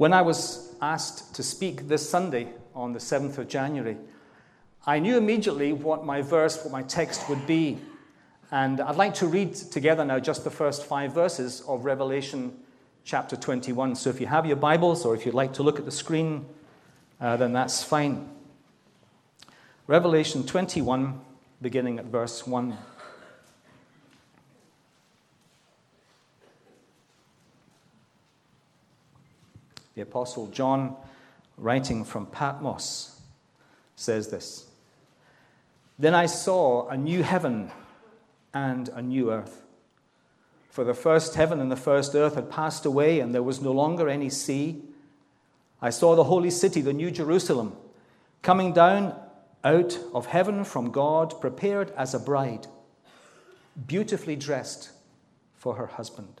When I was asked to speak this Sunday on the 7th of January, I knew immediately what my verse, what my text would be. And I'd like to read together now just the first five verses of Revelation chapter 21. So if you have your Bibles or if you'd like to look at the screen, uh, then that's fine. Revelation 21, beginning at verse 1. The Apostle John, writing from Patmos, says this Then I saw a new heaven and a new earth. For the first heaven and the first earth had passed away, and there was no longer any sea. I saw the holy city, the new Jerusalem, coming down out of heaven from God, prepared as a bride, beautifully dressed for her husband.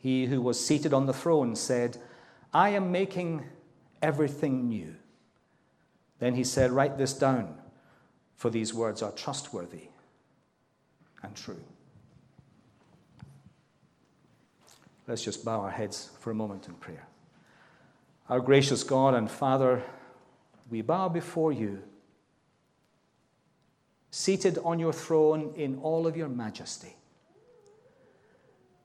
He who was seated on the throne said, I am making everything new. Then he said, Write this down, for these words are trustworthy and true. Let's just bow our heads for a moment in prayer. Our gracious God and Father, we bow before you, seated on your throne in all of your majesty.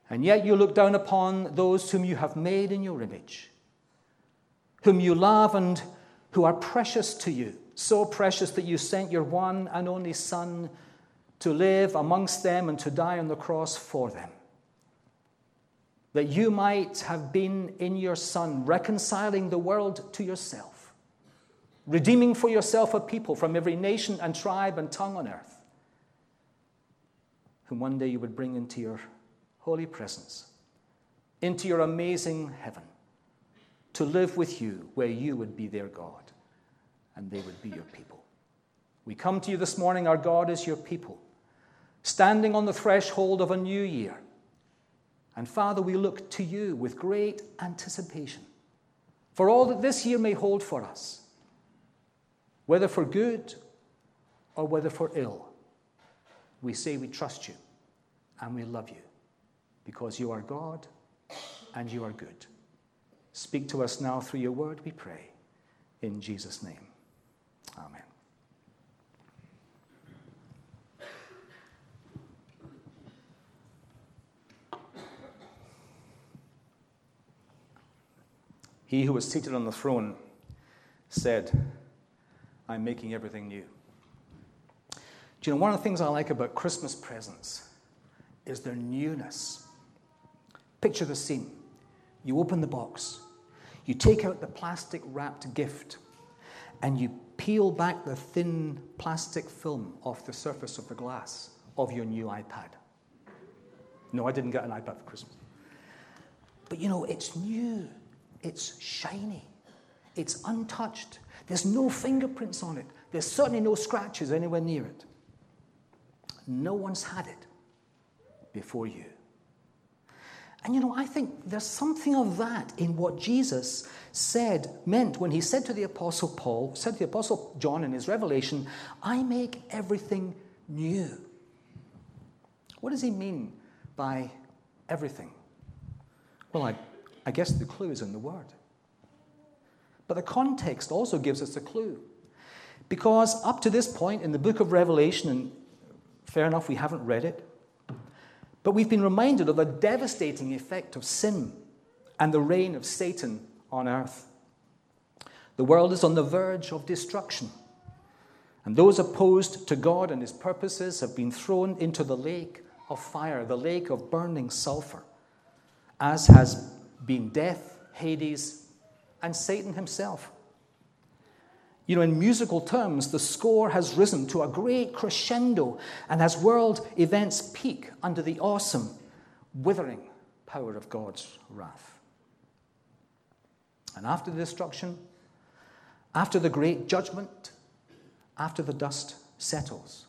And yet you look down upon those whom you have made in your image, whom you love and who are precious to you, so precious that you sent your one and only Son to live amongst them and to die on the cross for them. That you might have been in your Son, reconciling the world to yourself, redeeming for yourself a people from every nation and tribe and tongue on earth, whom one day you would bring into your holy presence, into your amazing heaven, to live with you where you would be their God and they would be your people. We come to you this morning, our God is your people, standing on the threshold of a new year. And Father, we look to you with great anticipation for all that this year may hold for us, whether for good or whether for ill. We say we trust you and we love you because you are God and you are good. Speak to us now through your word, we pray. In Jesus' name. Amen. He who was seated on the throne said, I'm making everything new. Do you know, one of the things I like about Christmas presents is their newness. Picture the scene. You open the box, you take out the plastic wrapped gift, and you peel back the thin plastic film off the surface of the glass of your new iPad. No, I didn't get an iPad for Christmas. But you know, it's new, it's shiny, it's untouched. There's no fingerprints on it, there's certainly no scratches anywhere near it. No one's had it before you. And you know, I think there's something of that in what Jesus said, meant when he said to the Apostle Paul, said to the Apostle John in his revelation, I make everything new. What does he mean by everything? Well, I, I guess the clue is in the word. But the context also gives us a clue. Because up to this point in the book of Revelation, and fair enough, we haven't read it, but we've been reminded of the devastating effect of sin and the reign of Satan on earth. The world is on the verge of destruction. And those opposed to God and his purposes have been thrown into the lake of fire, the lake of burning sulfur, as has been death, Hades, and Satan himself. You know, in musical terms, the score has risen to a great crescendo and as world events peak under the awesome, withering power of God's wrath. And after the destruction, after the great judgment, after the dust settles,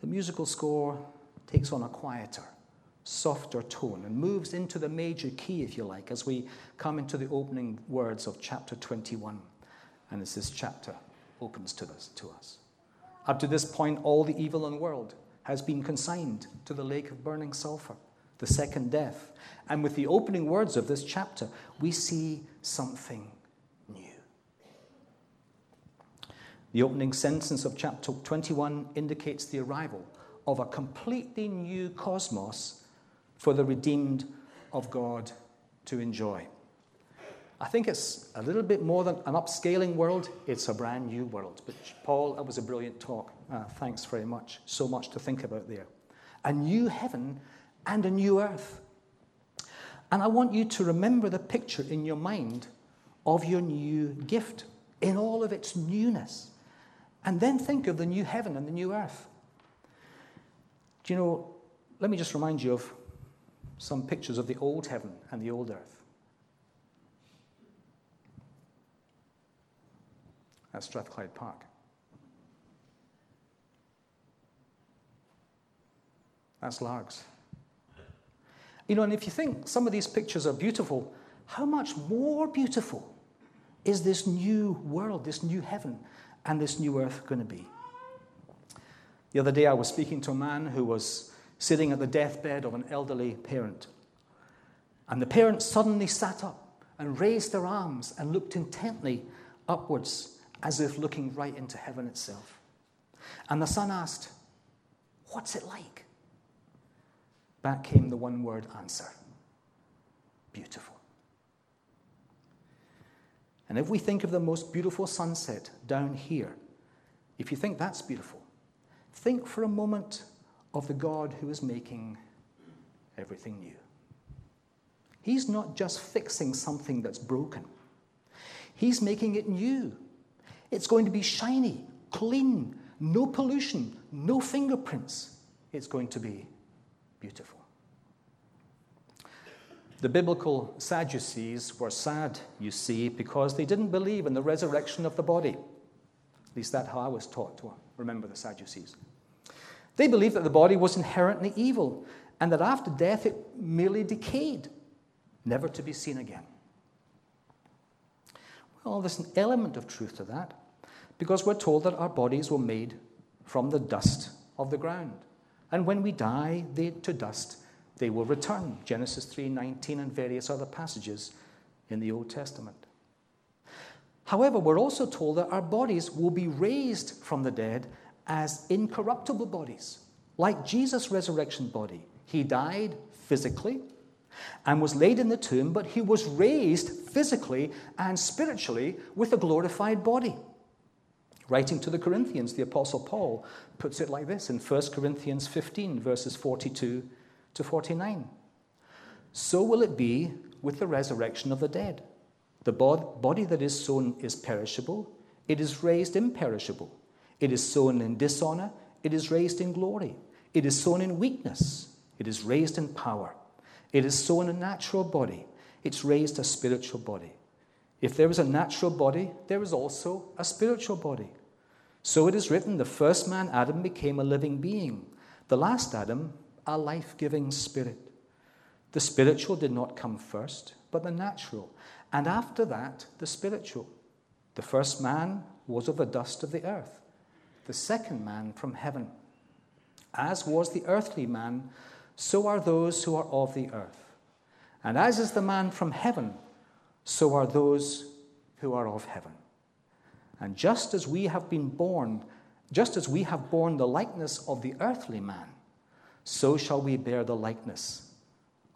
the musical score takes on a quieter, softer tone and moves into the major key, if you like, as we come into the opening words of chapter 21. And as this chapter opens to, to us. Up to this point, all the evil in the world has been consigned to the lake of burning sulfur, the second death. And with the opening words of this chapter, we see something new. The opening sentence of chapter 21 indicates the arrival of a completely new cosmos for the redeemed of God to enjoy. I think it's a little bit more than an upscaling world, it's a brand new world. But, Paul, that was a brilliant talk. Uh, thanks very much. So much to think about there. A new heaven and a new earth. And I want you to remember the picture in your mind of your new gift in all of its newness. And then think of the new heaven and the new earth. Do you know, let me just remind you of some pictures of the old heaven and the old earth. At Strathclyde Park. That's Largs. You know, and if you think some of these pictures are beautiful, how much more beautiful is this new world, this new heaven, and this new earth going to be? The other day, I was speaking to a man who was sitting at the deathbed of an elderly parent. And the parent suddenly sat up and raised their arms and looked intently upwards as if looking right into heaven itself. And the son asked, What's it like? Back came the one word answer beautiful. And if we think of the most beautiful sunset down here, if you think that's beautiful, think for a moment of the God who is making everything new. He's not just fixing something that's broken, He's making it new. It's going to be shiny, clean, no pollution, no fingerprints. It's going to be beautiful. The biblical Sadducees were sad, you see, because they didn't believe in the resurrection of the body. At least that's how I was taught to remember the Sadducees. They believed that the body was inherently evil and that after death it merely decayed, never to be seen again. Well, there's an element of truth to that because we're told that our bodies were made from the dust of the ground. And when we die they, to dust, they will return. Genesis 3:19 and various other passages in the Old Testament. However, we're also told that our bodies will be raised from the dead as incorruptible bodies, like Jesus' resurrection body. He died physically and was laid in the tomb, but he was raised physically and spiritually with a glorified body. Writing to the Corinthians, the Apostle Paul puts it like this in 1 Corinthians 15, verses 42 to 49. So will it be with the resurrection of the dead. The body that is sown is perishable, it is raised imperishable. It is sown in dishonor, it is raised in glory. It is sown in weakness, it is raised in power. It is sown a natural body, it's raised a spiritual body. If there is a natural body, there is also a spiritual body. So it is written the first man, Adam, became a living being, the last Adam, a life giving spirit. The spiritual did not come first, but the natural, and after that, the spiritual. The first man was of the dust of the earth, the second man from heaven. As was the earthly man, so are those who are of the earth. And as is the man from heaven, so are those who are of heaven. And just as we have been born, just as we have borne the likeness of the earthly man, so shall we bear the likeness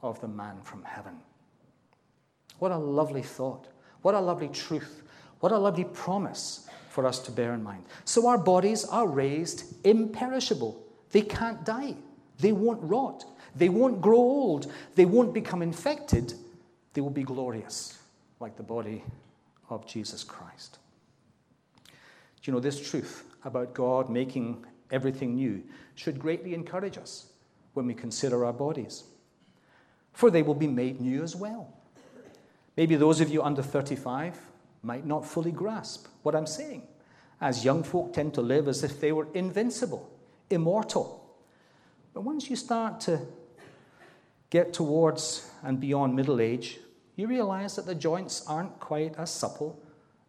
of the man from heaven. What a lovely thought. What a lovely truth. What a lovely promise for us to bear in mind. So our bodies are raised imperishable. They can't die. They won't rot. They won't grow old. They won't become infected. They will be glorious, like the body of Jesus Christ you know, this truth about God making everything new should greatly encourage us when we consider our bodies. For they will be made new as well. Maybe those of you under 35 might not fully grasp what I'm saying, as young folk tend to live as if they were invincible, immortal. But once you start to get towards and beyond middle age, you realize that the joints aren't quite as supple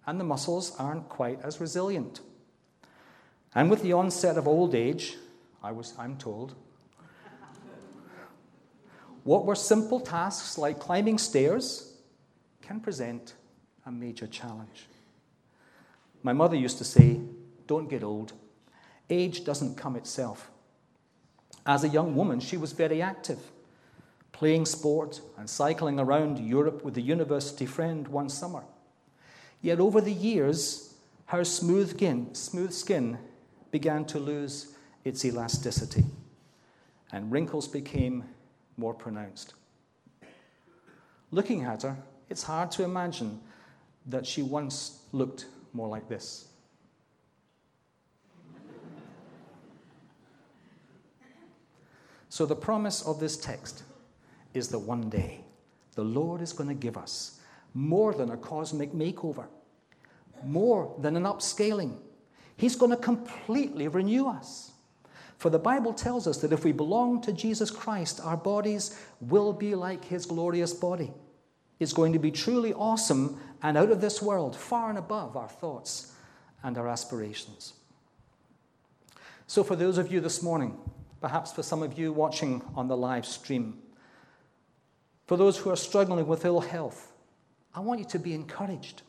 and the muscles aren't quite as resilient. And with the onset of old age, I was, I'm told, what were simple tasks like climbing stairs can present a major challenge. My mother used to say, Don't get old. Age doesn't come itself. As a young woman, she was very active, playing sport and cycling around Europe with a university friend one summer. Yet over the years, her smooth skin, smooth skin began to lose its elasticity, and wrinkles became more pronounced. Looking at her, it's hard to imagine that she once looked more like this. So, the promise of this text is that one day the Lord is going to give us more than a cosmic makeover, more than an upscaling. He's going to completely renew us. For the Bible tells us that if we belong to Jesus Christ, our bodies will be like his glorious body. It's going to be truly awesome and out of this world, far and above our thoughts and our aspirations. So, for those of you this morning, perhaps for some of you watching on the live stream, for those who are struggling with ill health, I want you to be encouraged.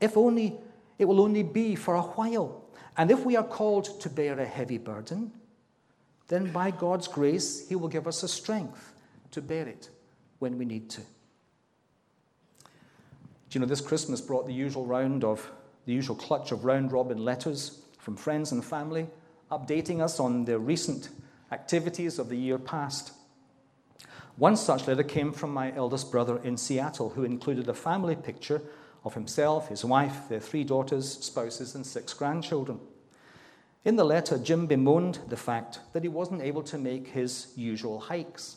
If only it will only be for a while. And if we are called to bear a heavy burden, then by God's grace, He will give us the strength to bear it when we need to. Do you know, this Christmas brought the usual round of, the usual clutch of round robin letters from friends and family, updating us on their recent activities of the year past. One such letter came from my eldest brother in Seattle, who included a family picture of himself, his wife, their three daughters, spouses, and six grandchildren. In the letter, Jim bemoaned the fact that he wasn't able to make his usual hikes.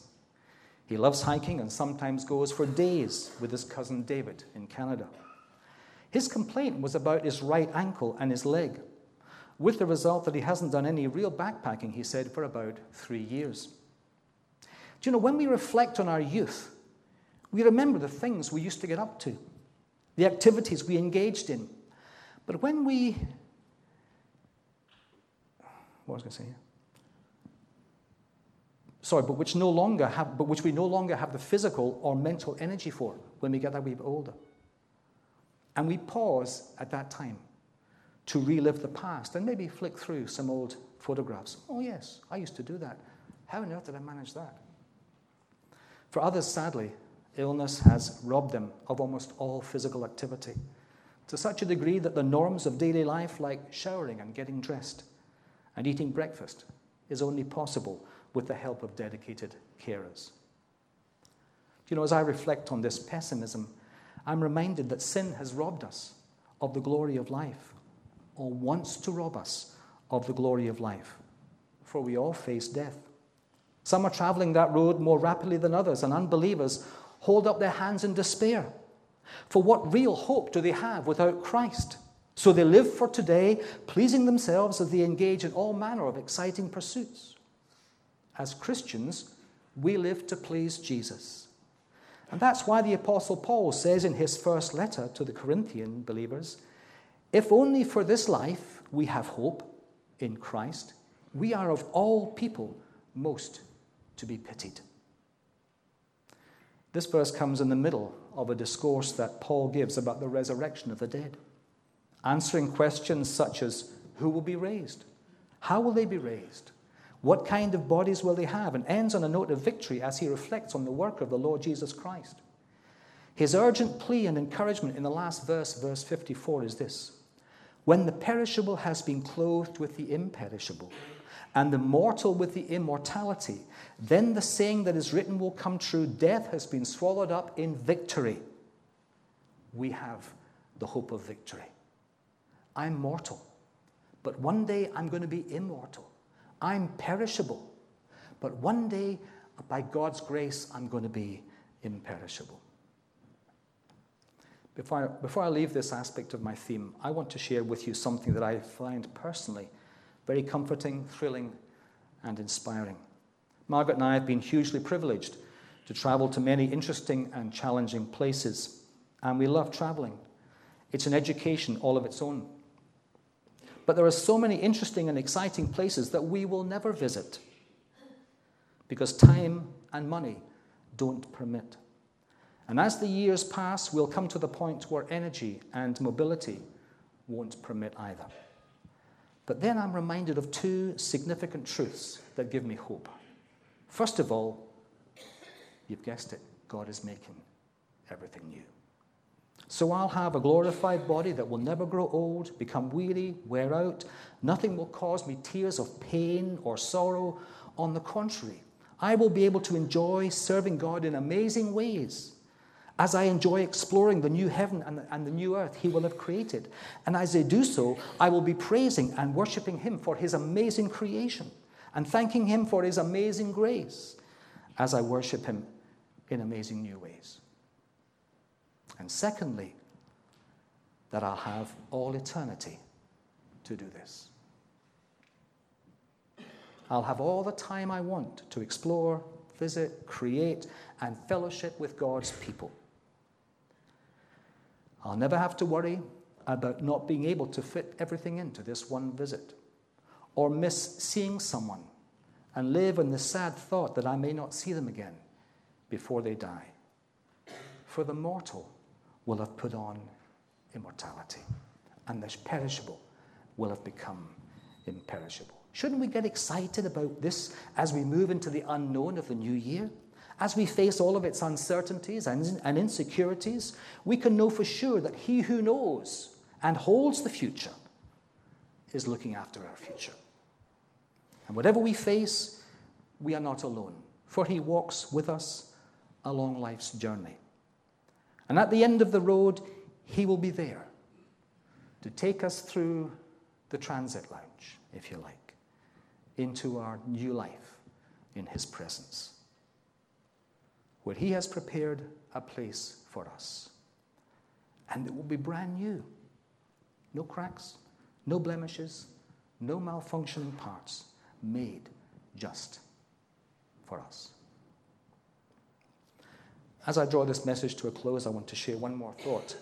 He loves hiking and sometimes goes for days with his cousin David in Canada. His complaint was about his right ankle and his leg, with the result that he hasn't done any real backpacking, he said, for about three years. You know, when we reflect on our youth, we remember the things we used to get up to, the activities we engaged in. But when we what was I going to say? Sorry, but which no longer have, but which we no longer have the physical or mental energy for when we get a wee bit older. And we pause at that time to relive the past and maybe flick through some old photographs. Oh, yes, I used to do that. How on earth did I manage that? For others, sadly, illness has robbed them of almost all physical activity to such a degree that the norms of daily life, like showering and getting dressed, and eating breakfast is only possible with the help of dedicated carers. You know, as I reflect on this pessimism, I'm reminded that sin has robbed us of the glory of life, or wants to rob us of the glory of life, for we all face death. Some are traveling that road more rapidly than others, and unbelievers hold up their hands in despair. For what real hope do they have without Christ? So they live for today, pleasing themselves as they engage in all manner of exciting pursuits. As Christians, we live to please Jesus. And that's why the Apostle Paul says in his first letter to the Corinthian believers if only for this life we have hope in Christ, we are of all people most to be pitied. This verse comes in the middle of a discourse that Paul gives about the resurrection of the dead answering questions such as who will be raised? How will they be raised? What kind of bodies will they have? And ends on a note of victory as he reflects on the work of the Lord Jesus Christ. His urgent plea and encouragement in the last verse, verse 54, is this When the perishable has been clothed with the imperishable, and the mortal with the immortality, then the saying that is written will come true death has been swallowed up in victory. We have the hope of victory. I'm mortal. But one day I'm going to be immortal. I'm perishable. But one day, by God's grace, I'm going to be imperishable. before I, before I leave this aspect of my theme, I want to share with you something that I find personally very comforting, thrilling, and inspiring. Margaret and I have been hugely privileged to travel to many interesting and challenging places, and we love traveling. It's an education all of its own. But there are so many interesting and exciting places that we will never visit because time and money don't permit. And as the years pass, we'll come to the point where energy and mobility won't permit either. But then I'm reminded of two significant truths that give me hope. First of all, you've guessed it, God is making everything new. So I'll have a glorified body that will never grow old, become weary, wear out. Nothing will cause me tears of pain or sorrow. On the contrary, I will be able to enjoy serving God in amazing ways as I enjoy exploring the new heaven and the, and the, new earth He will have created. And as I do so, I will be praising and worshiping Him for His amazing creation and thanking Him for His amazing grace as I worship Him in amazing new ways. And secondly, that I'll have all eternity to do this. I'll have all the time I want to explore, visit, create, and fellowship with God's people. I'll never have to worry about not being able to fit everything into this one visit, or miss seeing someone and live in the sad thought that I may not see them again before they die. For the mortal will have put on immortality, and the perishable will have become imperishable. Shouldn't we get excited about this as we move into the unknown of the new year? As we face all of its uncertainties and, insecurities, we can know for sure that He who knows and holds the future is looking after our future. And whatever we face, we are not alone, for He walks with us along life's journey. And at the end of the road, He will be there to take us through the transit lounge, if you like into our new life in His presence, where He has prepared a place for us. And it will be brand new. No cracks, no blemishes, no malfunctioning parts, made just for us. As I draw this message to a close, I want to share one more thought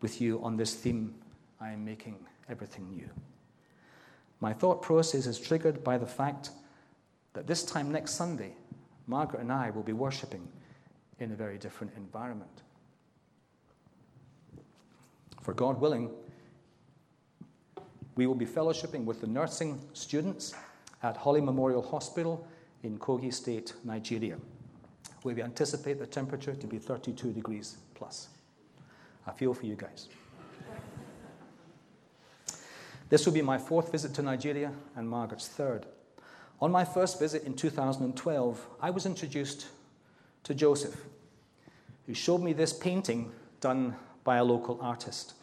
with you on this theme I am making everything new. My thought process is triggered by the fact that this time next Sunday, Margaret and I will be worshipping in a very different environment. For God willing, we will be fellowshipping with the nursing students at Holly Memorial Hospital in Kogi State, Nigeria, where we anticipate the temperature to be 32 degrees plus. I feel for you guys. This will be my fourth visit to Nigeria and Margaret's third. On my first visit in 2012, I was introduced to Joseph, who showed me this painting done by a local artist.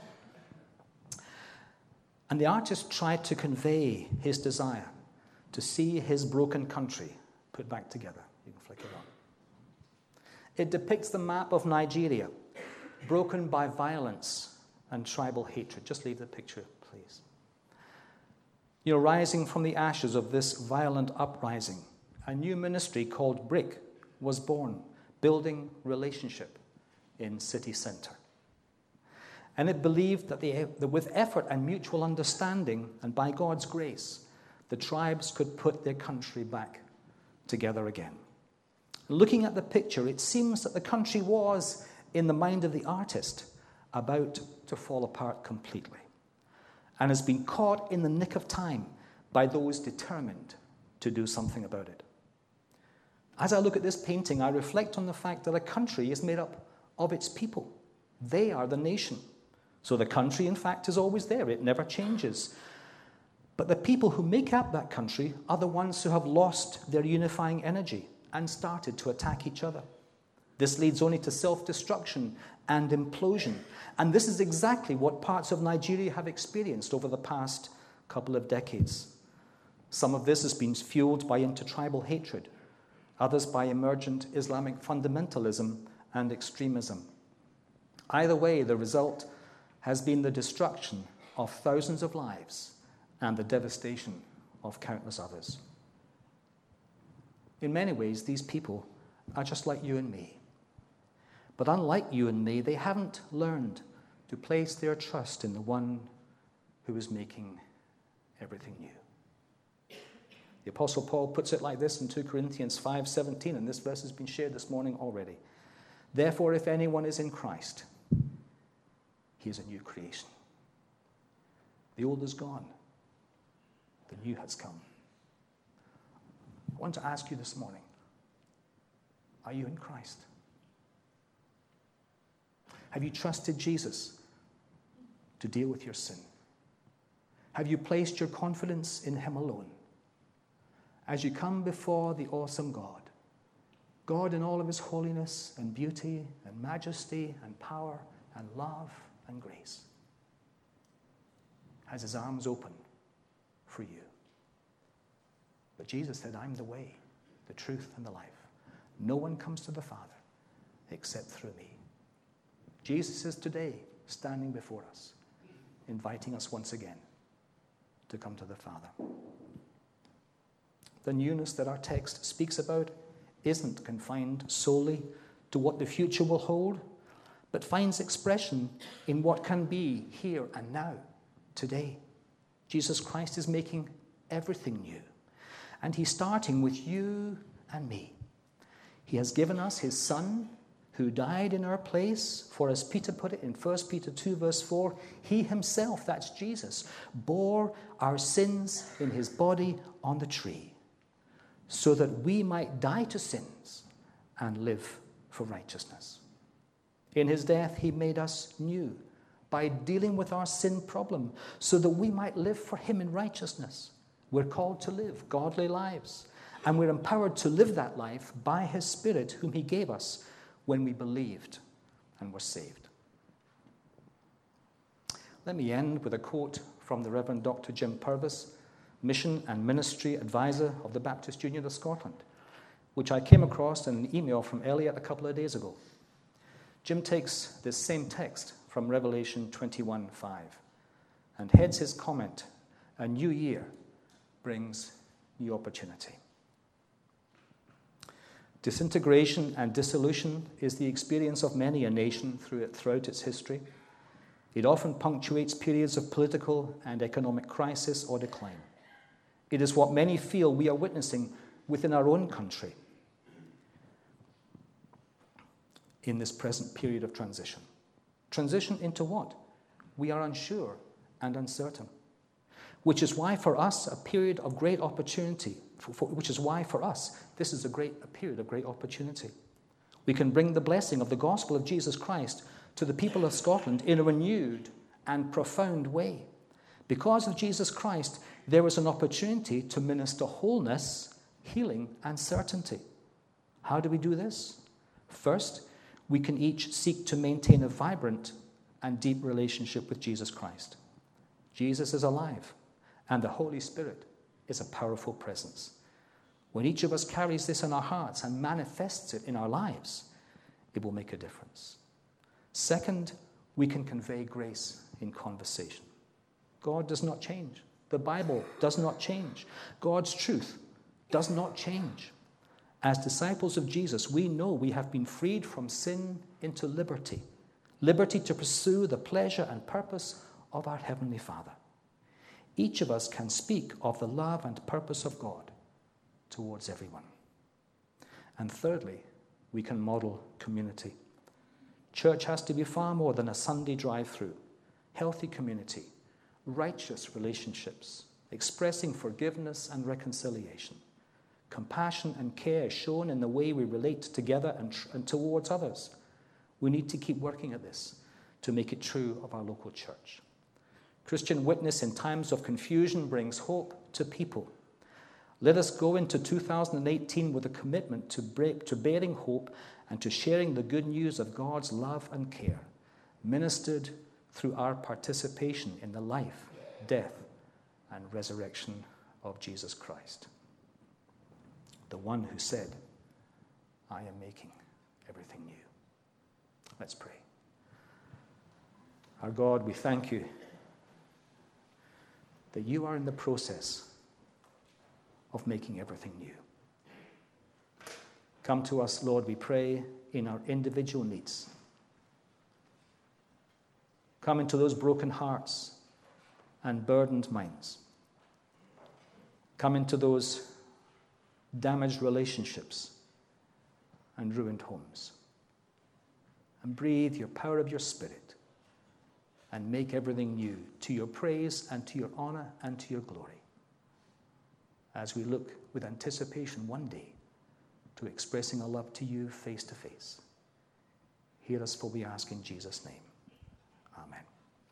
And the artist tried to convey his desire to see his broken country put back together. You can flick it on. It depicts the map of Nigeria, broken by violence and tribal hatred. Just leave the picture, please. You know, rising from the ashes of this violent uprising, a new ministry called BRIC was born, building relationship in city center. And it believed that, they, that with effort and mutual understanding, and by God's grace, the tribes could put their country back together again. Looking at the picture, it seems that the country was, in the mind of the artist, about to fall apart completely and has been caught in the nick of time by those determined to do something about it. As I look at this painting, I reflect on the fact that a country is made up of its people. They are the nation. So the country, in fact, is always there, it never changes. But the people who make up that country are the ones who have lost their unifying energy and started to attack each other. This leads only to self destruction and implosion. And this is exactly what parts of Nigeria have experienced over the past couple of decades. Some of this has been fueled by intertribal hatred, others by emergent Islamic fundamentalism and extremism. Either way, the result has been the destruction of thousands of lives and the devastation of countless others. In many ways, these people are just like you and me. But unlike you and me, they haven't learned to place their trust in the one who is making everything new. The apostle Paul puts it like this in 2 Corinthians 5:17 and this verse has been shared this morning already. Therefore if anyone is in Christ, he is a new creation. The old is gone. The new has come. I want to ask you this morning, are you in Christ? Have you trusted Jesus to deal with your sin? Have you placed your confidence in Him alone? As you come before the awesome God, God in all of His holiness and beauty and majesty and power and love and grace, has His arms open for you. But Jesus said, I'm the way, the truth, and the life. No one comes to the Father except through me. Jesus is today standing before us, inviting us once again to come to the Father. The newness that our text speaks about isn't confined solely to what the future will hold, but finds expression in what can be here and now, today. Jesus Christ is making everything new, and He's starting with you and me. He has given us His Son who died in our place, for as Peter put it in 1 Peter 2, verse 4, he himself, that's Jesus, bore our sins in his body on the tree, so that we might die to sins and live for righteousness. In his death, he made us new by dealing with our sin problem, so that we might live for him in righteousness. We're called to live godly lives, and we're empowered to live that life by his Spirit, whom he gave us when we believed and were saved. Let me end with a quote from the Reverend Dr. Jim Purves, Mission and Ministry Advisor of the Baptist Union of Scotland, which I came across in an email from Elliot a couple of days ago. Jim takes this same text from Revelation 21 5 and heads his comment A new year brings new opportunity. Disintegration and dissolution is the experience of many a nation throughout its history. It often punctuates periods of political and economic crisis or decline. It is what many feel we are witnessing within our own country in this present period of transition. Transition into what? We are unsure and uncertain. Which is why, for us, a period of great opportunity for, for, which is why, for us, this is a great a period of great opportunity. We can bring the blessing of the gospel of Jesus Christ to the people of Scotland in a renewed and profound way. Because of Jesus Christ, there is an opportunity to minister wholeness, healing, and certainty. How do we do this? First, we can each seek to maintain a vibrant and deep relationship with Jesus Christ. Jesus is alive, and the Holy Spirit is a powerful presence. When each of us carries this in our hearts and manifests it in our lives, it will make a difference. Second, we can convey grace in conversation. God does not change. The Bible does not change. God's truth does not change. As disciples of Jesus, we know we have been freed from sin into liberty liberty to pursue the pleasure and purpose of our Heavenly Father each of us can speak of the love and purpose of God towards everyone. And thirdly, we can model community. Church has to be far more than a Sunday drive through. Healthy community, righteous relationships, expressing forgiveness and reconciliation, compassion and care shown in the way we relate together and, tr- and towards others. We need to keep working at this to make it true of our local church. Christian witness in times of confusion brings hope to people. Let us go into 2018 with a commitment to, break, to bearing hope and to sharing the good news of God's love and care, ministered through our participation in the life, death, and resurrection of Jesus Christ. The one who said, I am making everything new. Let's pray. Our God, we thank you that you are in the process of making everything new. Come to us, Lord, we pray, in our individual needs. Come into those broken hearts and burdened minds. Come into those damaged relationships and ruined homes. And breathe your power of your Spirit and make everything new to your praise and to your honor and to your glory. As we look with anticipation one day to expressing our love to you face to face. Hear us for we ask in Jesus' name. Amen.